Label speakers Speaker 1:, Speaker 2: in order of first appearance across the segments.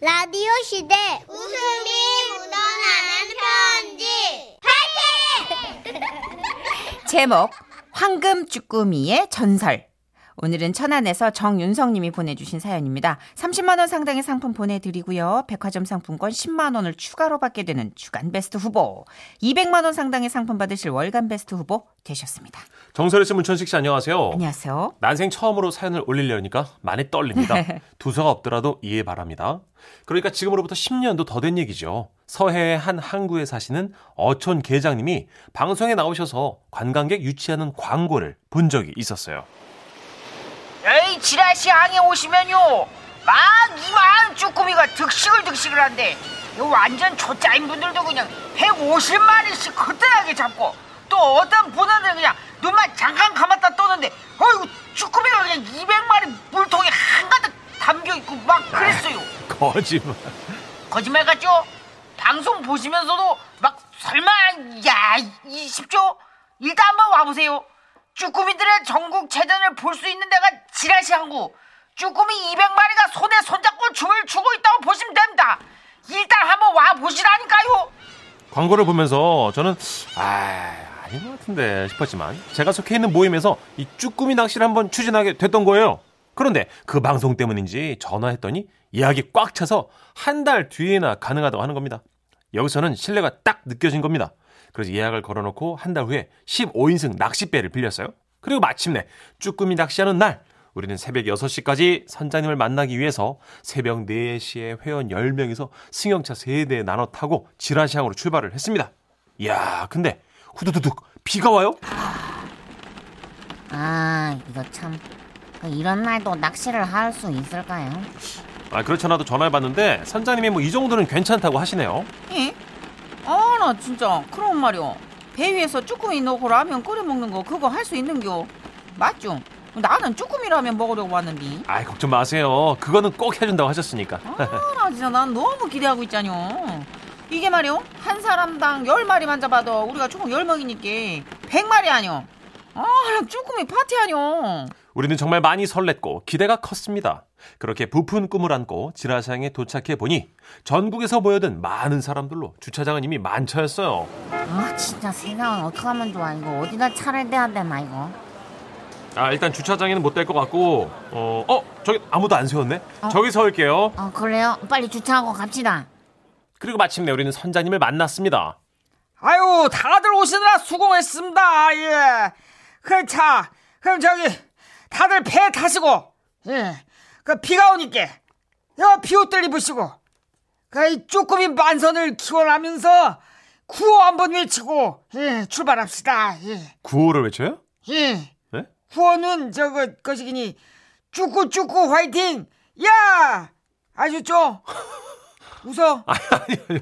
Speaker 1: 라디오 시대. 웃음이 묻어나는 편지.
Speaker 2: 제목 황금 쭈꾸미의 전설 오늘은 천안에서 정윤성 님이 보내주신 사연입니다. 30만 원 상당의 상품 보내드리고요. 백화점 상품권 10만 원을 추가로 받게 되는 주간 베스트 후보, 200만 원 상당의 상품 받으실 월간 베스트 후보 되셨습니다.
Speaker 3: 정설의 씨 문천식 씨 안녕하세요.
Speaker 2: 안녕하세요.
Speaker 3: 난생 처음으로 사연을 올리려니까 많이 떨립니다. 두서가 없더라도 이해 바랍니다. 그러니까 지금으로부터 10년도 더 된 얘기죠. 서해의 한 항구에 사시는 어촌 계장님이 방송에 나오셔서 관광객 유치하는 광고를 본 적이 있었어요.
Speaker 4: 지라시 항에 오시면요 막 이만 쭈꾸미가 득식을 득식을 한데 요 완전 초짜인 분들도 그냥 150마리씩 거뜬하게 잡고 또 어떤 분들은 그냥 눈만 잠깐 감았다 떠는데 어이구 쭈꾸미가 그냥 200마리 물통에 한가득 담겨있고 막 그랬어요
Speaker 3: 거짓말.
Speaker 4: 거짓말 같죠? 방송 보시면서도 막 설마 야 이- 싶죠? 일단 한번 와보세요. 쭈꾸미들의 전국 체전을 볼 수 있는 데가 지라시 항구. 쭈꾸미 200마리가 손에 손잡고 춤을 추고 있다고 보시면 됩니다. 일단 한번 와 보시라니까요.
Speaker 3: 광고를 보면서 저는 아 아닌 것 같은데 싶었지만 제가 속해 있는 모임에서 이 쭈꾸미 낚시를 한번 추진하게 됐던 거예요. 그런데 그 방송 때문인지 전화했더니 예약이 꽉 차서 한 달 뒤에나 가능하다고 하는 겁니다. 여기서는 신뢰가 딱 느껴진 겁니다. 그래서 예약을 걸어놓고 한 달 후에 15인승 낚싯배를 빌렸어요. 그리고 마침내 쭈꾸미 낚시하는 날 우리는 새벽 6시까지 선장님을 만나기 위해서 새벽 4시에 회원 10명이서 승용차 3대 나눠 타고 지라시항으로 출발을 했습니다. 이야, 근데 후두두둑 비가 와요?
Speaker 5: 아, 이거 참. 그 이런 날도 낚시를 할 수 있을까요?
Speaker 3: 아, 그렇잖아도 전화해봤는데 선장님이 뭐 이 정도는 괜찮다고 하시네요.
Speaker 2: 예? 아, 나 진짜 그런 말이요. 배 위에서 쭈꾸미 넣고 라면 끓여 먹는 거 그거 할 수 있는겨. 맞죠? 나는 쭈꾸미 라면 먹으려고 왔는데.
Speaker 3: 아, 걱정 마세요. 그거는 꼭 해준다고 하셨으니까.
Speaker 2: 아, 나 진짜 난 너무 기대하고 있잖요. 이게 말이요. 한 사람당 열마리만 잡아도 우리가 총 열명이니까 100마리 아니요. 아, 나 쭈꾸미 파티 아니요.
Speaker 3: 우리는 정말 많이 설렜고 기대가 컸습니다. 그렇게 부푼 꿈을 안고 지라시항에 도착해 보니 전국에서 모여든 많은 사람들로 주차장은 이미 만차였어요.
Speaker 5: 아, 진짜 세상은 어떡하면 좋아. 이거 어디다 차를 대야 되나, 이거?
Speaker 3: 아, 일단 주차장에는 못 될 것 같고, 어, 어, 저기 아무도 안 세웠네? 저기 서올게요.
Speaker 5: 어, 그래요? 빨리 주차하고 갑시다.
Speaker 3: 그리고 마침내 우리는 선장님을 만났습니다.
Speaker 4: 아유 다들 오시느라 수고했습니다. 예. 그럼 자 그럼 저기 다들 배 타시고 예. 그 비가 오니까 여 비옷들 입으시고 그이 쭈꾸미 만선을 기원하면서 구호 한번 외치고 예 출발합시다. 예.
Speaker 3: 구호를 외쳐요?
Speaker 4: 예.
Speaker 3: 네?
Speaker 4: 후원은 저거 거시기니 쭈꾸 쭈꾸 화이팅! 야! 아셨죠? 웃어.
Speaker 3: 아니, 아니, 아니.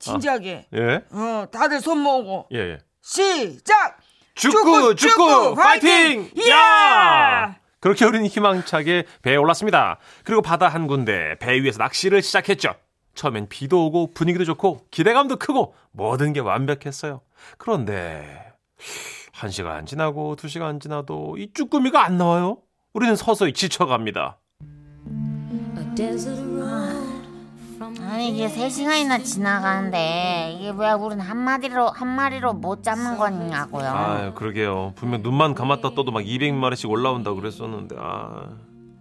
Speaker 4: 진지하게.
Speaker 3: 예?
Speaker 4: 어, 다들 손 모으고
Speaker 3: 예, 예.
Speaker 4: 시작.
Speaker 3: 축구, 축구, 파이팅!
Speaker 4: 야!
Speaker 3: 야! 그렇게 우리는 희망차게 배에 올랐습니다. 그리고 바다 한 군데 배 위에서 낚시를 시작했죠. 처음엔 비도 오고 분위기도 좋고 기대감도 크고 모든 게 완벽했어요. 그런데 한 시간 지나고 두 시간 지나도 이 쭈꾸미가 안 나와요. 우리는 서서히 지쳐갑니다.
Speaker 5: 아니, 이게 세 시간이나 지나가는데, 이게 왜 우린 한 마리로, 한 마리로 못 잡는 거냐고요.
Speaker 3: 아유, 그러게요. 분명 눈만 감았다 떠도 막 200마리씩 올라온다고 그랬었는데, 아.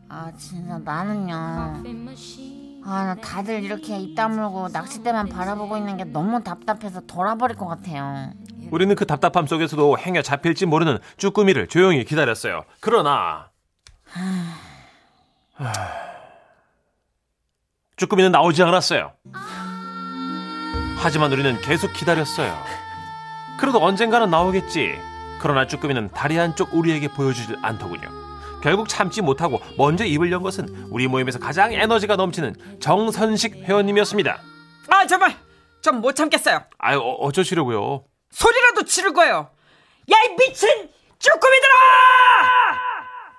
Speaker 5: 아, 진짜 나는요. 아, 나 다들 이렇게 입 다물고 낚싯대만 바라보고 있는 게 너무 답답해서 돌아버릴 것 같아요.
Speaker 3: 우리는 그 답답함 속에서도 행여 잡힐지 모르는 쭈꾸미를 조용히 기다렸어요. 그러나 하... 쭈꾸미는 나오지 않았어요. 하지만 우리는 계속 기다렸어요. 그래도 언젠가는 나오겠지. 그러나 쭈꾸미는 다리 한쪽 우리에게 보여주질 않더군요. 결국 참지 못하고 먼저 입을 연 것은 우리 모임에서 가장 에너지가 넘치는 정선식 회원님이었습니다.
Speaker 4: 아, 정말 전못 참겠어요.
Speaker 3: 아유 어, 어쩌시려고요?
Speaker 4: 소리라도 지를 거예요. 야, 이 미친 쭈꾸미들아!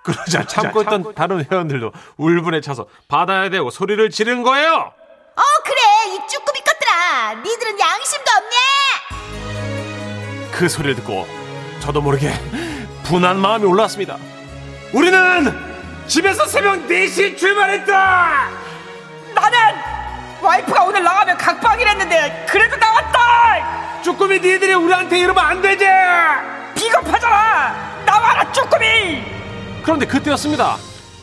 Speaker 3: 그러자 참고 있던 다른 회원들도 울분에 차서 받아야 되고 소리를 지른 거예요.
Speaker 1: 어 그래. 이 쭈꾸미 것들아 니들은 양심도 없네.
Speaker 3: 그 소리를 듣고 저도 모르게 분한 마음이 올라왔습니다. 우리는 집에서 새벽 4시 출발했다!
Speaker 4: 나는
Speaker 6: 와이프가 오늘 나가면 각방이랬는데 그래도 나왔다!
Speaker 3: 쭈꾸미 니들이 우리한테 이러면 안 되지!
Speaker 6: 비겁하잖아! 나와라 쭈꾸미
Speaker 3: 그런데 그때였습니다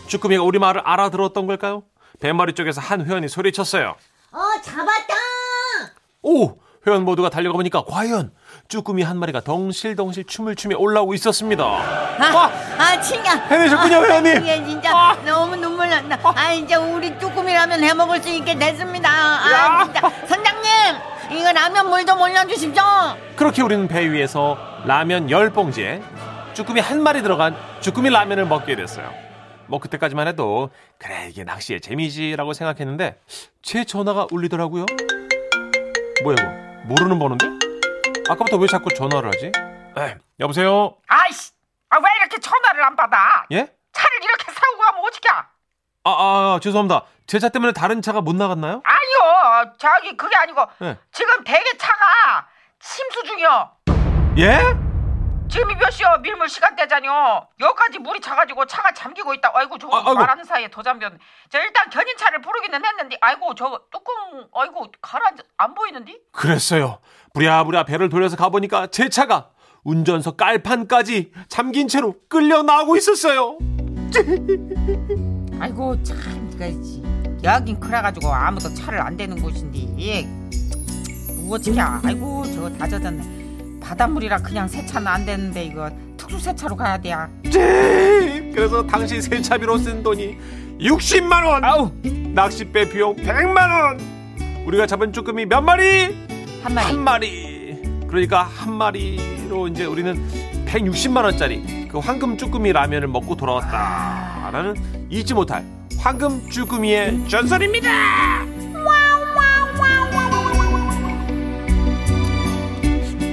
Speaker 3: 쭈꾸미가 우리 말을 알아들었던 걸까요? 뱃머리 쪽에서 한 회원이 소리쳤어요
Speaker 5: 어 잡았다.
Speaker 3: 오! 회원 모두가 달려가 보니까 과연 쭈꾸미 한 마리가 덩실덩실 춤을 추며 올라오고 있었습니다
Speaker 5: 아, 아 진짜.
Speaker 3: 해내셨군요,
Speaker 5: 아,
Speaker 3: 회원님.
Speaker 5: 이게 진짜 너무 눈물 난다. 아 이제 우리 쭈꾸미라면 해 먹을 수 있게 됐습니다. 아 진짜 선장님 이거 라면 물도 올려주십시오.
Speaker 3: 그렇게 우리는 배 위에서 라면 열 봉지에 쭈꾸미 한 마리 들어간 쭈꾸미 라면을 먹게 됐어요. 뭐 그때까지만 해도 그래 이게 낚시의 재미지라고 생각했는데 제 전화가 울리더라고요. 뭐야 이거 모르는 번호인데? 아까부터 왜 자꾸 전화를 하지? 에, 여보세요?
Speaker 6: 아이씨 아 왜 이렇게 전화를 안 받아
Speaker 3: 예?
Speaker 6: 차를 이렇게 사고 가면 어떡해
Speaker 3: 아, 아 죄송합니다. 제 차 때문에 다른 차가 못 나갔나요?
Speaker 6: 아니요 저기 그게 아니고
Speaker 3: 네.
Speaker 6: 지금 대게 차가 침수 중이요
Speaker 3: 예?
Speaker 6: 지금이 몇 시요? 밀물 시간대잖요. 여기까지 물이 차가지고 차가 잠기고 있다. 아이고 저
Speaker 3: 아.
Speaker 6: 말하는 사이에 더 잠겼네. 저 일단 견인차를 부르기는 했는데, 아이고 저 뚜껑, 아이고 가라앉 안 보이는데?
Speaker 3: 그랬어요. 부랴부랴 배를 돌려서 가보니까 제 차가 운전석 깔판까지 잠긴 채로 끌려 나오고 있었어요.
Speaker 6: 아이고 참 있지. 여긴 크라가지고 아무도 차를 안 대는 곳인데, 뭐 어떻게? 아이고 저거 다 젖었네. 바닷물이라 그냥 세차는 안 되는데 이거 특수 세차로 가야 돼.
Speaker 3: 그래서 당시 세차비로 쓴 돈이 60만 원.
Speaker 6: 아우
Speaker 3: 낚싯배 비용 100만 원. 우리가 잡은 쭈꾸미 몇 마리?
Speaker 4: 한 마리.
Speaker 3: 한 마리. 그러니까 한 마리로 이제 우리는 160만 원짜리 그 황금 쭈꾸미 라면을 먹고 돌아왔다라는 잊지 못할 황금 쭈꾸미의 전설입니다.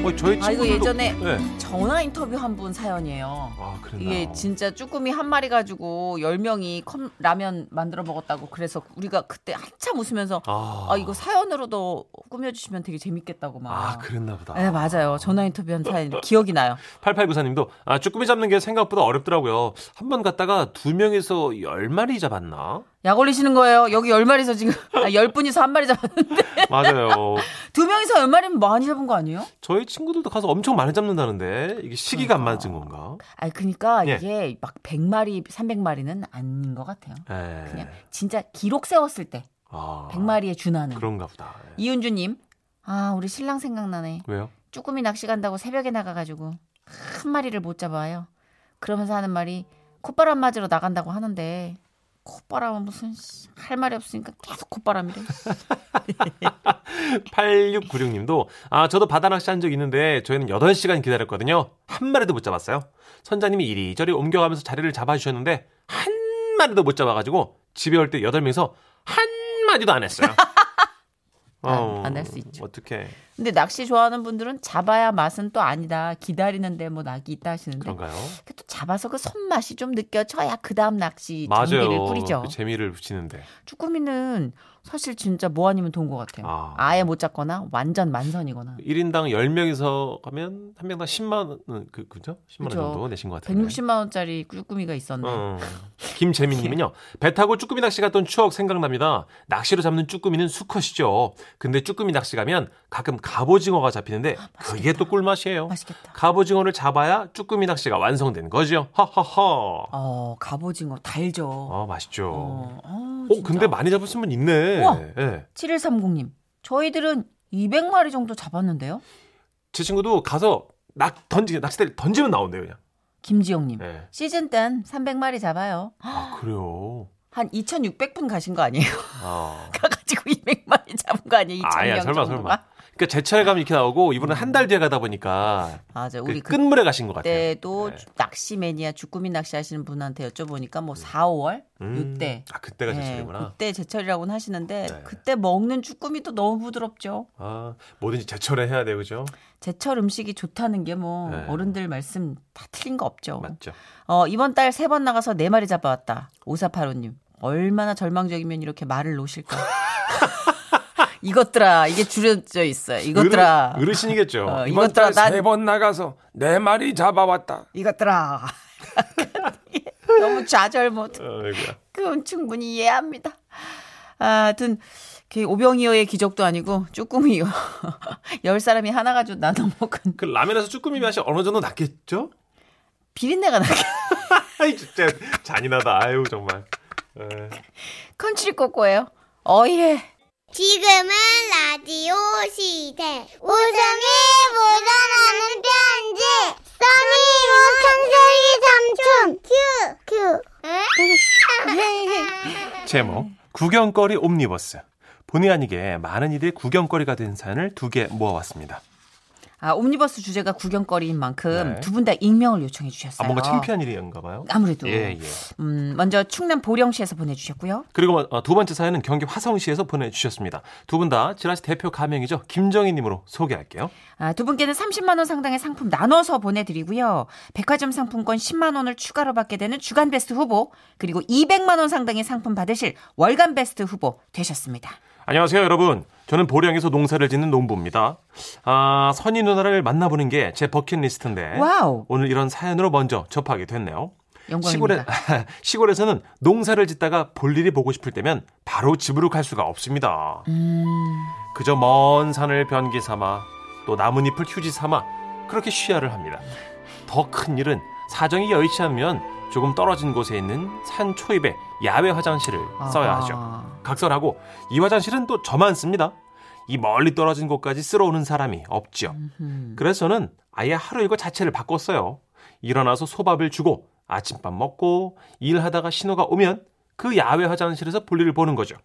Speaker 3: 어, 저희
Speaker 4: 아, 이거
Speaker 3: 친구들도
Speaker 4: 예전에
Speaker 3: 네.
Speaker 4: 전화 인터뷰 한 분 사연이에요.
Speaker 3: 아, 그랬나요?
Speaker 4: 이게 진짜 쭈꾸미 한 마리 가지고 10명이 컵 라면 만들어 먹었다고 그래서 우리가 그때 한참 웃으면서
Speaker 3: 아,
Speaker 4: 아, 이거 사연으로도 꾸며주시면 되게 재밌겠다고 막.
Speaker 3: 아, 그랬나 보다.
Speaker 4: 네, 맞아요. 전화 인터뷰한 사연 기억이 나요.
Speaker 3: 8894님도 아, 쭈꾸미 잡는 게 생각보다 어렵더라고요. 한 번 갔다가 두 명에서 열 마리 잡았나?
Speaker 4: 약 올리시는 거예요. 여기 10마리에서 지금 아, 10분이서 한 마리 잡았는데
Speaker 3: 맞아요.
Speaker 4: 두 명이서 10마리면 많이 잡은 거 아니에요?
Speaker 3: 저희 친구들도 가서 엄청 많이 잡는다는데 이게 시기가 안 맞은 건가?
Speaker 4: 아니 그러니까
Speaker 3: 예.
Speaker 4: 이게 막 100마리, 300마리는 아닌 것 같아요.
Speaker 3: 예.
Speaker 4: 그냥 진짜 기록 세웠을 때
Speaker 3: 아,
Speaker 4: 100마리에 준하는.
Speaker 3: 그런가 보다. 예.
Speaker 4: 이은주님, 아 우리 신랑 생각나네.
Speaker 3: 왜요?
Speaker 4: 쭈꾸미 낚시 간다고 새벽에 나가 가지고 한 마리를 못 잡아요. 그러면서 하는 말이 콧바람 맞으러 나간다고 하는데 콧바람은 무슨 씨, 할 말이 없으니까 계속 콧바람이래.
Speaker 3: 8696님도 아 저도 바다 낚시 한 적 있는데 저희는 8시간 기다렸거든요. 한 마리도 못 잡았어요. 선장님이 이리저리 옮겨가면서 자리를 잡아주셨는데 한 마리도 못 잡아가지고 집에 올 때 8명이서 한 마디도 안 했어요. 어,
Speaker 4: 안할수 있죠.
Speaker 3: 어떻게
Speaker 4: 근데 낚시 좋아하는 분들은 잡아야 맛은 또 아니다. 기다리는데 뭐 낙이 있다 하시는데
Speaker 3: 그런가요?
Speaker 4: 그또 잡아서 그 손맛이 좀 느껴져야 그 다음 낚시
Speaker 3: 맞아요.
Speaker 4: 꾸리죠.
Speaker 3: 그 재미를 붙이는데.
Speaker 4: 쭈꾸미는 사실 진짜 뭐 아니면 돈 것 같아요.
Speaker 3: 아.
Speaker 4: 아. 예못 잡거나 완전 만선이거나.
Speaker 3: 1인당 10명이서 가면 한 명당 10만 원, 그, 그죠? 10만 원. 정도 내신 것 같은데.
Speaker 4: 160만 원짜리 쭈꾸미가 있었네.
Speaker 3: 어. 김재민 님은요. 배 타고 쭈꾸미 낚시 갔던 추억 생각납니다. 낚시로 잡는 쭈꾸미는 수컷이죠. 근데 쭈꾸미 낚시 가면 가끔 갑오징어가 잡히는데 그게 또 꿀맛이에요.
Speaker 4: 맛있겠다.
Speaker 3: 갑오징어를 잡아야 쭈꾸미 낚시가 완성된 거죠. 하하하.
Speaker 4: 어, 갑오징어 달죠.
Speaker 3: 어, 맛있죠. 어,
Speaker 4: 어, 어,
Speaker 3: 근데 많이 잡으신 분 있네.
Speaker 4: 우와.
Speaker 3: 예.
Speaker 4: 7130님. 저희들은 200마리 정도 잡았는데요.
Speaker 3: 제 친구도 가서 낙 던지 낚싯대를 던지면 나온대요, 그냥.
Speaker 4: 김지영님.
Speaker 3: 예.
Speaker 4: 시즌 땐 300마리 잡아요.
Speaker 3: 아, 그래요.
Speaker 4: 한 2,600분 가신 거 아니에요?
Speaker 3: 아.
Speaker 4: 가가지고 200마리 잡은 거 아니에요? 2,000명
Speaker 3: 아야, 설마,
Speaker 4: 정도가?
Speaker 3: 설마. 그러니까 제철 가면 이렇게 나오고 이분은 한 달 뒤에 가다 보니까
Speaker 4: 맞아.
Speaker 3: 그
Speaker 4: 우리
Speaker 3: 끝물에 가신 것 같아요.
Speaker 4: 그때도
Speaker 3: 네.
Speaker 4: 낚시 매니아 주꾸미 낚시 하시는 분한테 여쭤보니까 뭐 4, 5월
Speaker 3: 음.
Speaker 4: 이때
Speaker 3: 아, 그때가
Speaker 4: 네,
Speaker 3: 제철이구나.
Speaker 4: 그때 제철이라고는 하시는데
Speaker 3: 네.
Speaker 4: 그때 먹는 쭈꾸미도 너무 부드럽죠.
Speaker 3: 아, 뭐든지 제철에 해야 그죠?
Speaker 4: 제철 음식이 좋다는 게뭐
Speaker 3: 네.
Speaker 4: 어른들 말씀 다 틀린 거 없죠.
Speaker 3: 맞죠.
Speaker 4: 어, 이번 달 세 번 나가서 네 마리 잡아왔다. 5485님. 얼마나 절망적이면 이렇게 말을 놓으실까. 이것들아, 이게 줄여져 있어요. 이것들아.
Speaker 3: 어르, 어르신이겠죠.
Speaker 4: 어,
Speaker 7: 이번
Speaker 4: 이것들아, 난,
Speaker 7: 달세번 나가서 네 마리 잡아왔다.
Speaker 4: 이것들아. 너무 좌절 못.
Speaker 3: 어이구야.
Speaker 4: 그건 충분히 이해합니다. 아, 하여튼 그 오병이어의 기적도 아니고 쭈꾸미요. 열 사람이 하나 가지고 나눠 먹은
Speaker 3: 그 라면에서 쭈꾸미 맛이 어느 정도 났겠죠?
Speaker 4: 비린내가 나게.
Speaker 3: 아이 진짜 잔인하다. 아유 정말. 에.
Speaker 4: 컨츄리 꼬꼬예요. 어예.
Speaker 1: 지금은 라디오 시대. 웃음이 묻어나는 편지. 선희 누 천식이 삼촌. 큐. 큐.
Speaker 3: 제목 구경거리 옴니버스. 본의 아니게 많은 이들의 구경거리가 된 사연을 두 개 모아왔습니다.
Speaker 4: 아, 옴니버스 주제가 구경거리인 만큼
Speaker 3: 네.
Speaker 4: 두분 다 익명을 요청해
Speaker 3: 아
Speaker 4: 주셨어요.
Speaker 3: 뭔가 창피한 일인가 봐요.
Speaker 4: 아무래도.
Speaker 3: 예, 예.
Speaker 4: 음, 먼저 충남 보령시에서 보내주셨고요.
Speaker 3: 그리고 어, 두 번째 사연은 경기 화성시에서 보내주셨습니다. 두 분 다 지라시 대표 가명이죠. 김정희님으로 소개할게요.
Speaker 4: 아, 두 분께는 30만 원 상당의 상품 나눠서 보내드리고요. 백화점 상품권 10만 원을 추가로 받게 되는 주간 베스트 후보 그리고 200만 원 상당의 상품 받으실 월간 베스트 후보 되셨습니다.
Speaker 3: 안녕하세요, 여러분. 저는 보령에서 농사를 짓는 농부입니다. 아, 선희 누나를 만나보는 게 제 버킷리스트인데
Speaker 4: 와우.
Speaker 3: 오늘 이런 사연으로 먼저 접하게 됐네요. 시골에,
Speaker 4: 영광입니다.
Speaker 3: 시골에서는 농사를 짓다가 볼 일이 보고 싶을 때면 바로 집으로 갈 수가 없습니다.
Speaker 4: 음.
Speaker 3: 그저 먼 산을 변기 삼아 또 나뭇잎을 휴지 삼아 그렇게 쉬야를 합니다. 더 큰 일은 사정이 여의치 않으면 조금 떨어진 곳에 있는 산 초입에 야외 화장실을 써야 하죠. 각설하고 이 화장실은 또 저만 씁니다. 이 멀리 떨어진 곳까지 쓸어오는 사람이 없죠. 그래서 저는 아예 하루 일과 자체를 바꿨어요. 일어나서 소밥을 주고 아침밥 먹고 일하다가 신호가 오면 그 야외 화장실에서 볼일을 보는 거죠.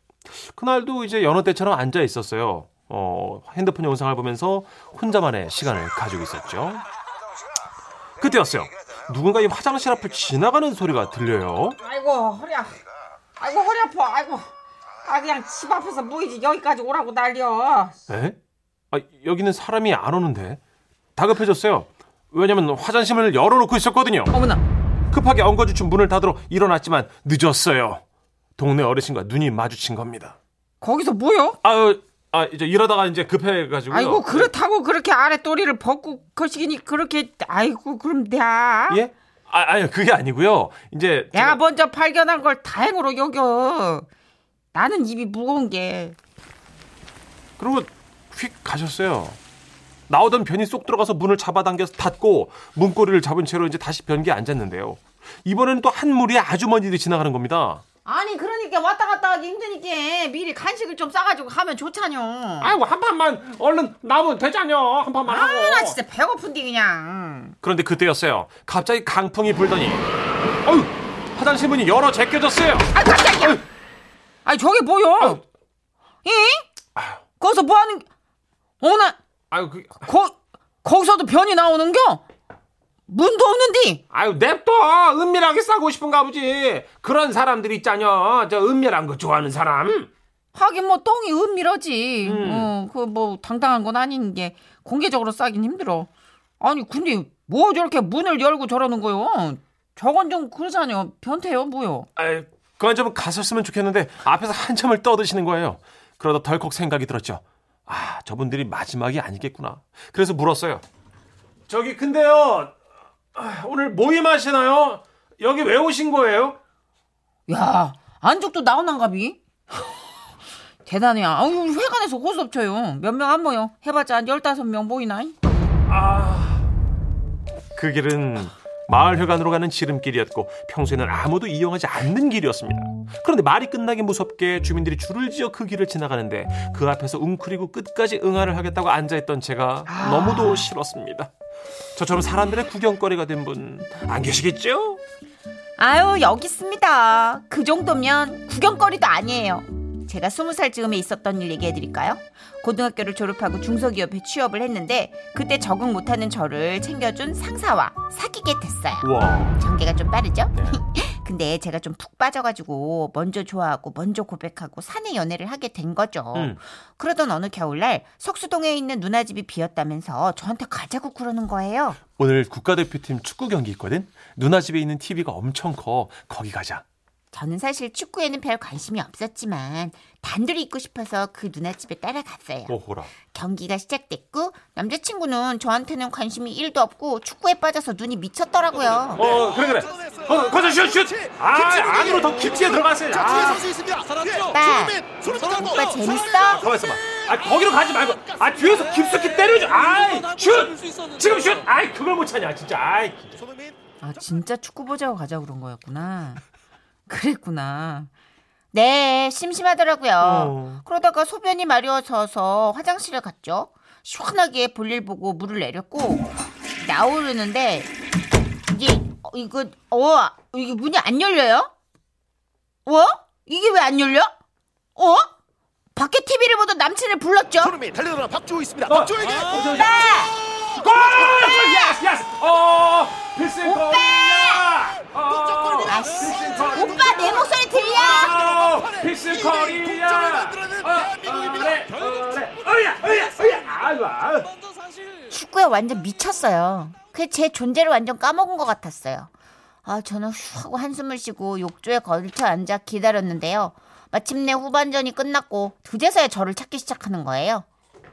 Speaker 3: 그날도 이제 여느 때처럼 앉아 있었어요. 어, 핸드폰 영상을 보면서 혼자만의 시간을 가지고 있었죠. 그때였어요. 누군가 이 화장실 앞을 지나가는 소리가 들려요.
Speaker 6: 아이고 허리야 아이고 허리 아파 아이고 아 그냥 집 앞에서 뭐이지 여기까지 오라고 난리여
Speaker 3: 에? 아, 여기는 사람이 안 오는데. 다급해졌어요. 왜냐면 화장실을 열어놓고 있었거든요.
Speaker 4: 어머나.
Speaker 3: 급하게 엉거주춤 문을 닫으러 일어났지만 늦었어요. 동네 어르신과 눈이 마주친 겁니다.
Speaker 4: 거기서 뭐요?
Speaker 3: 아유, 아, 이제 이러다가 이제 급해가지고요.
Speaker 6: 아이고 그렇다고 그렇게 아래 또리를 벗고 거시기니 그렇게 아이고 그럼 내가
Speaker 3: 예? 아, 아니, 그게 아니고요. 이제.
Speaker 6: 내가
Speaker 3: 제가-
Speaker 6: 먼저 발견한 걸 다행으로 여겨 나는 입이 무거운 게
Speaker 3: 그리고 휙 가셨어요. 나오던 변이 쏙 들어가서 문을 잡아당겨서 닫고 문고리를 잡은 채로 이제 다시 변기에 앉았는데요. 이번에는 또 한 무리의 아주머니들이 지나가는 겁니다.
Speaker 6: 아니 그러니까 왔다 갔다 하기 힘드니까 미리 간식을 좀 싸가지고 하면 좋잖여.
Speaker 7: 아이고 한 판만 얼른 나오면 되잖여. 한 판만 하고.
Speaker 6: 아 나 진짜 배고픈데 그냥.
Speaker 3: 그런데 그때였어요. 갑자기 강풍이 불더니. 어휴 화장실 문이 열어 제껴졌어요.
Speaker 6: 아 깜짝이야 아니 저게 뭐여? 이? 거기서 뭐하는 어나
Speaker 7: 아유 그
Speaker 6: 거 거기서도 변이 나오는겨 문도 없는데
Speaker 7: 아유 냅둬 은밀하게 싸고 싶은가 보지 그런 사람들 있잖여 저 은밀한 거 좋아하는 사람
Speaker 6: 하긴 뭐 똥이 은밀하지
Speaker 3: 음.
Speaker 6: 어 그 뭐 당당한 건 아닌 게 공개적으로 싸긴 힘들어 아니 근데 뭐 저렇게 문을 열고 저러는 거요 저건 좀 그러잖여 변태요 뭐요
Speaker 3: 아, 그만 좀 갔었으면 좋겠는데 앞에서 한참을 떠드시는 거예요. 그러다 덜컥 생각이 들었죠. 아, 저분들이 마지막이 아니겠구나. 그래서 물었어요. 저기 근데요. 아, 오늘 모임 하시나요? 여기 왜 오신 거예요?
Speaker 6: 야 안쪽도 나오난가비 대단해 아유 회관에서 호수업쳐요 몇 명 안 모여 해봤자 한 열다섯 명 모이나
Speaker 3: 그 길은 마을 회관으로 가는 지름길이었고 평소에는 아무도 이용하지 않는 길이었습니다. 그런데 말이 끝나기 무섭게 주민들이 줄을 지어 그 길을 지나가는데 그 앞에서 웅크리고 끝까지 응아를 하겠다고 앉아있던 제가 너무도 싫었습니다. 저처럼 사람들의 구경거리가 된 분 안 계시겠죠?
Speaker 4: 아유, 여기 있습니다. 그 정도면 구경거리도 아니에요. 제가 스무 살 즈음에 있었던 일 얘기해 드릴까요? 고등학교를 졸업하고 중소기업에 취업을 했는데 그때 적응 못하는 저를 챙겨준 상사와 사귀게 됐어요.
Speaker 3: 와.
Speaker 4: 전개가 좀 빠르죠?
Speaker 3: 네.
Speaker 4: 근데 제가 좀 푹 빠져가지고 먼저 좋아하고 먼저 고백하고 사내 연애를 하게 된 거죠.
Speaker 3: 음.
Speaker 4: 그러던 어느 겨울날 석수동에 있는 누나 집이 비었다면서 저한테 가자고 그러는 거예요.
Speaker 3: 오늘 국가대표팀 축구 경기 있거든. 누나 집에 있는 TV가 엄청 커. 거기 가자.
Speaker 4: 저는 사실 축구에는 별 관심이 없었지만 단둘이 있고 싶어서 그 누나 집에 따라갔어요.
Speaker 3: 오호라.
Speaker 4: 경기가 시작됐고 남자친구는 저한테는 관심이 1도 없고 축구에 빠져서 눈이 미쳤더라고요.
Speaker 3: 어 그래 그래. 어 거기서 슛 슛. 아 안으로 더 깊게 들어갔어요. 아
Speaker 4: 오빠, 오빠 재밌어?
Speaker 3: 가만 있어 봐. 아 거기로 가지 말고 아 뒤에서 깊숙이 때려줘. 아이 슛. 지금 슛. 아이 그걸 못 차냐 진짜. 아이.
Speaker 8: 아 진짜 축구 보자고 가자고 그런 거였구나. 그랬구나.
Speaker 4: 네, 심심하더라고요.
Speaker 3: 어.
Speaker 4: 그러다가 소변이 마려워져서 화장실에 갔죠. 시원하게 볼일 보고 물을 내렸고 나오려는데 이게 어, 이거 어 이게 문이 안 열려요? 어? 이게 왜 안 열려? 어? 밖에 TV를 보던 남친을 불렀죠.
Speaker 9: 손흥민 달려들어 박주호 있습니다.
Speaker 3: 어.
Speaker 9: 박주호에게
Speaker 3: 골! Yes yes. 어 필승 골이야. 어,
Speaker 4: 아씨. 오빠 내 목소리 들려?
Speaker 3: 어, 골이야. 어, 그래 그래. 어야 어야 어야. 아이고. 아유.
Speaker 4: 축구에 완전 미쳤어요. 그 제 존재를 완전 까먹은 것 같았어요. 아, 저는 후 하고 한숨을 쉬고 욕조에 걸쳐 앉아 기다렸는데요. 마침내 후반전이 끝났고 그제서야 저를 찾기 시작하는 거예요.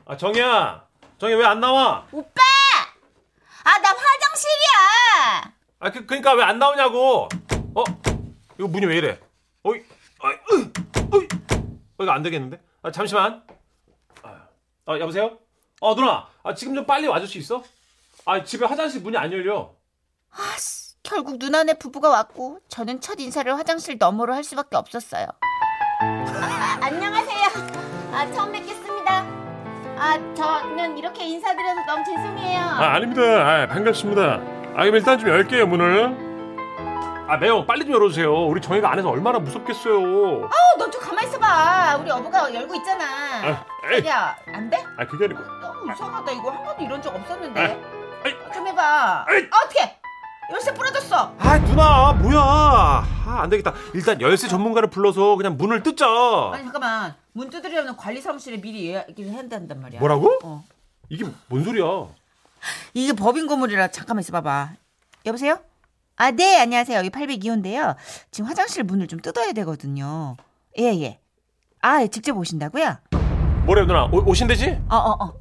Speaker 3: 아 정이야. 정이 왜 안 나와?
Speaker 4: 오빠! 아, 나 화장실이야!
Speaker 3: 아 그, 그러니까 왜 안 나오냐고. 어? 이거 문이 왜 이래? 어이, 어이, 으, 어이. 어, 이거 안 되겠는데? 아, 잠시만. 아, 아, 여보세요? 어, 누나. 아, 지금 좀 빨리 와줄 수 있어? 아, 집에 화장실 문이 안 열려.
Speaker 4: 아씨, 결국 누나네 부부가 왔고 저는 첫 인사를 화장실 너머로 할 수밖에 없었어요. 아, 안녕하세요. 아, 처음 뵙겠습니다. 아, 저는 이렇게 인사드려서 너무 죄송해요.
Speaker 3: 아, 아닙니다. 아, 반갑습니다. 아, 그럼 일단 좀 열게요, 문을. 아, 매형, 빨리 좀 열어주세요. 우리 정이가 안에서 얼마나 무섭겠어요.
Speaker 4: 어, 너좀 가만 있어봐. 우리 어부가 열고 있잖아.
Speaker 3: 아, 에이.
Speaker 4: 야, 안 돼?
Speaker 3: 아, 그게 아니고.
Speaker 4: 너무 이상하다. 이거 한 번도 이런 적 없었는데.
Speaker 3: 아, 아이.
Speaker 4: 좀 해봐.
Speaker 3: 아이.
Speaker 4: 아, 어떻게? 열쇠 부러졌어.
Speaker 3: 아, 누나, 뭐야. 아, 안 되겠다. 일단 열쇠 전문가를 불러서 그냥 문을 뜯자.
Speaker 8: 아니 잠깐만 문 두드리려면 관리 사무실에 미리 예약을 해야 된단 말이야.
Speaker 3: 뭐라고?
Speaker 8: 어.
Speaker 3: 이게 뭔 소리야?
Speaker 8: 이게 법인 건물이라 잠깐만 있어봐봐. 여보세요? 아, 네, 안녕하세요. 여기 802호인데요. 지금 화장실 문을 좀 뜯어야 되거든요. 예, 예. 아, 예, 직접 오신다고요?
Speaker 3: 뭐래요, 누나? 오, 오신대지?
Speaker 8: 어, 어, 어.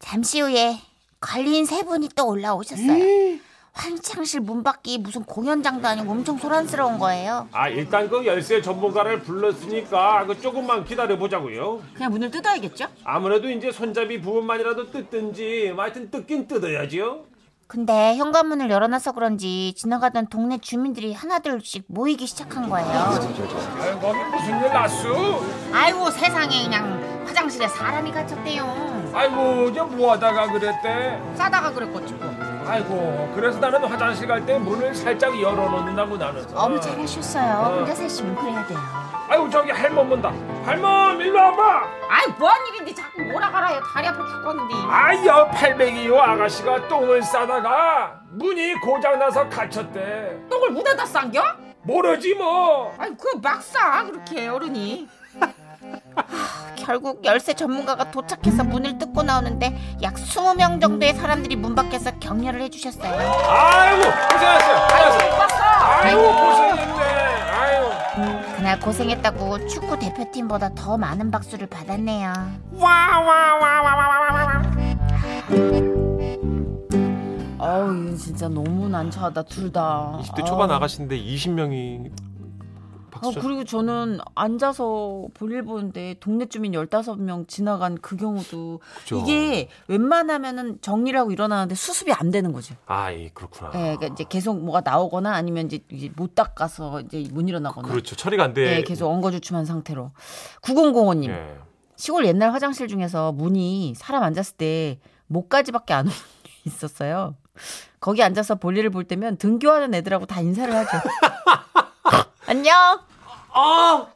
Speaker 4: 잠시 후에 관리인 세 분이 또 올라오셨어요. 화장실 문 밖이 무슨 공연장도 아니고 엄청 소란스러운 거예요.
Speaker 3: 아 일단 그 열쇠 전문가를 불렀으니까 그 조금만 기다려 보자고요.
Speaker 8: 그냥 문을 뜯어야겠죠?
Speaker 3: 아무래도 이제 손잡이 부분만이라도 뜯든지 뭐 하여튼 뜯긴 뜯어야지요.
Speaker 4: 근데 현관문을 열어놔서 그런지 지나가던 동네 주민들이 하나둘씩 모이기 시작한 거예요.
Speaker 10: 거기 무슨 일 났어?
Speaker 4: 아이고 세상에 그냥 화장실에 사람이 갇혔대요.
Speaker 10: 아이고 이제 뭐하다가 그랬대?
Speaker 4: 싸다가 그랬겠지 뭐.
Speaker 10: 아이고 그래서 나는 화장실 갈 때 문을 살짝 열어놓는다고 나는.
Speaker 4: 어머 잘하셨어요. 혼자 사시면 그래야 돼요.
Speaker 10: 아이고 저기 할멈 본다. 할멈 일로 와봐.
Speaker 4: 아이 뭐한 일인데 자꾸 오라가라요. 다리 아파 죽겠는데.
Speaker 10: 아여 팔백이요 아가씨가 똥을 싸다가 문이 고장나서 갇혔대.
Speaker 8: 똥을 문에다 싼겨?
Speaker 10: 모르지 뭐.
Speaker 8: 아니, 그막 싸, 그렇게 어른이.
Speaker 4: 결국 열쇠 전문가가 도착해서 문을 뜯고 나오는데 약 20명 정도의 사람들이 문 밖에서 격려를 해주셨어요.
Speaker 3: 아이고 고생하셨어요. 아이고, 아이고 고생했네. 아이고.
Speaker 4: 그날 고생했다고 축구 대표팀보다 더 많은 박수를 받았네요.
Speaker 8: 아우, 이건 진짜 너무 난처하다, 둘 다.
Speaker 3: 20대 초반 아가씨인데 20명이
Speaker 8: 아. 그리고 저는 앉아서 볼일 보는데 동네 주민 15명 지나간 그 경우도
Speaker 3: 그죠.
Speaker 8: 이게 웬만하면은 정리를 하고 일어나는데 수습이 안 되는 거죠.
Speaker 3: 아, 예, 그렇구나.
Speaker 8: 예, 그러니까 이제 계속 뭐가 나오거나 아니면 이제, 이제 못 닦아서 이제 못 일어나거나.
Speaker 3: 그렇죠. 처리가 안 돼.
Speaker 8: 예, 계속 엉거주춤한 상태로. 9005님.
Speaker 3: 예.
Speaker 8: 시골 옛날 화장실 중에서 문이 사람 앉았을 때 목까지밖에 안 오는 게 있었어요. 거기 앉아서 볼일을 볼 때면 등교하는 애들하고 다 인사를 하죠. 안녕.
Speaker 3: 아,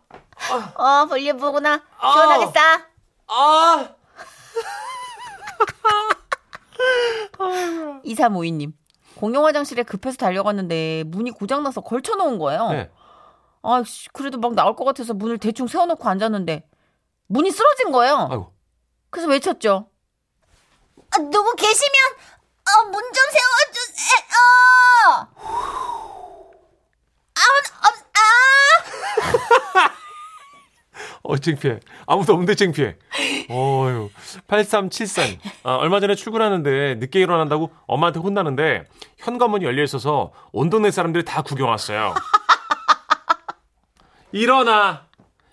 Speaker 4: 어 볼일 보구나. 시원하게 싸.
Speaker 3: 아.
Speaker 8: 2352님. 공용 화장실에 급해서 달려갔는데 문이 고장나서 걸쳐놓은 거예요.
Speaker 3: 네.
Speaker 8: 아, 씨, 그래도 막 나올 것 같아서 문을 대충 세워놓고 앉았는데 문이 쓰러진 거예요.
Speaker 3: 아이고.
Speaker 8: 그래서 외쳤죠.
Speaker 4: 아, 누구 계시면 어, 문 좀 세워주세요. 아, 어, 아,
Speaker 3: 어, 창피해. 아무도 없는데 창피해. 어휴. 8373. 아, 얼마 전에 출근하는데 늦게 일어난다고 엄마한테 혼나는데 현관문이 열려 있어서 온 동네 사람들이 다 구경 왔어요. 일어나.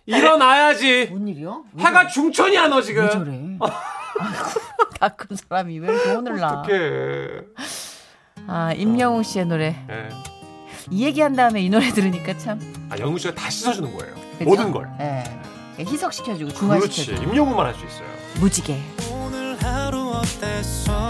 Speaker 3: 일어나야지.
Speaker 5: 뭔 일이요?
Speaker 3: 해가 중천이야, 너 지금.
Speaker 5: 왜 저래? 다큰 사람이 왜 이렇게 혼을 나?
Speaker 3: 어떡해.
Speaker 4: 아, 임영웅 씨의 노래.
Speaker 3: 예.
Speaker 4: 이 얘기한 다음에 이 노래 들으니까 참.
Speaker 3: 아, 영웅 씨가 다 씻어주는 거예요.
Speaker 4: 그죠?
Speaker 3: 모든 걸.
Speaker 4: 예. 희석시켜주고
Speaker 3: 그렇지.
Speaker 4: 중화시켜주고.
Speaker 3: 임영웅만 할 수 있어요.
Speaker 4: 무지개.
Speaker 11: 오늘 하루 어땠어